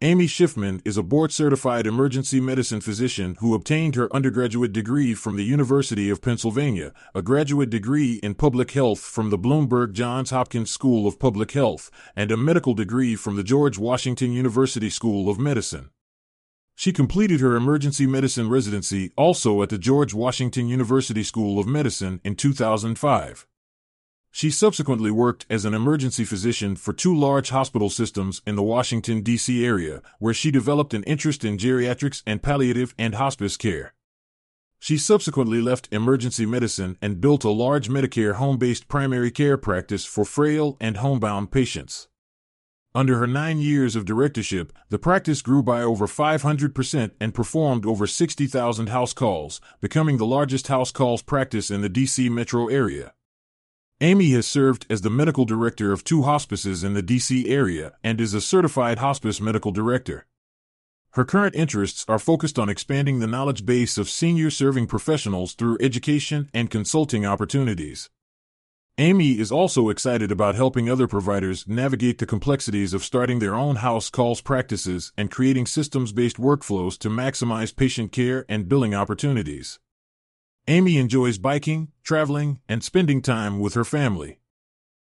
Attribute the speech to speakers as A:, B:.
A: Amy Schiffman is a board certified emergency medicine physician who obtained her undergraduate degree from the University of Pennsylvania, a graduate degree in public health from the Bloomberg Johns Hopkins School of Public Health, and a medical degree from the George Washington University School of Medicine. She completed her emergency medicine residency also at the George Washington University School of Medicine in 2005. She subsequently worked as an emergency physician for two large hospital systems in the Washington, D.C. area, where she developed an interest in geriatrics and palliative and hospice care. She subsequently left emergency medicine and built a large Medicare home based primary care practice for frail and homebound patients. Under her nine years of directorship, the practice grew by over 500% and performed over 60,000 house calls, becoming the largest house calls practice in the D.C. metro area. Amy has served as the medical director of two hospices in the D.C. area and is a certified hospice medical director. Her current interests are focused on expanding the knowledge base of senior serving professionals through education and consulting opportunities. Amy is also excited about helping other providers navigate the complexities of starting their own house calls practices and creating systems based workflows to maximize patient care and billing opportunities. Amy enjoys biking, traveling, and spending time with her family.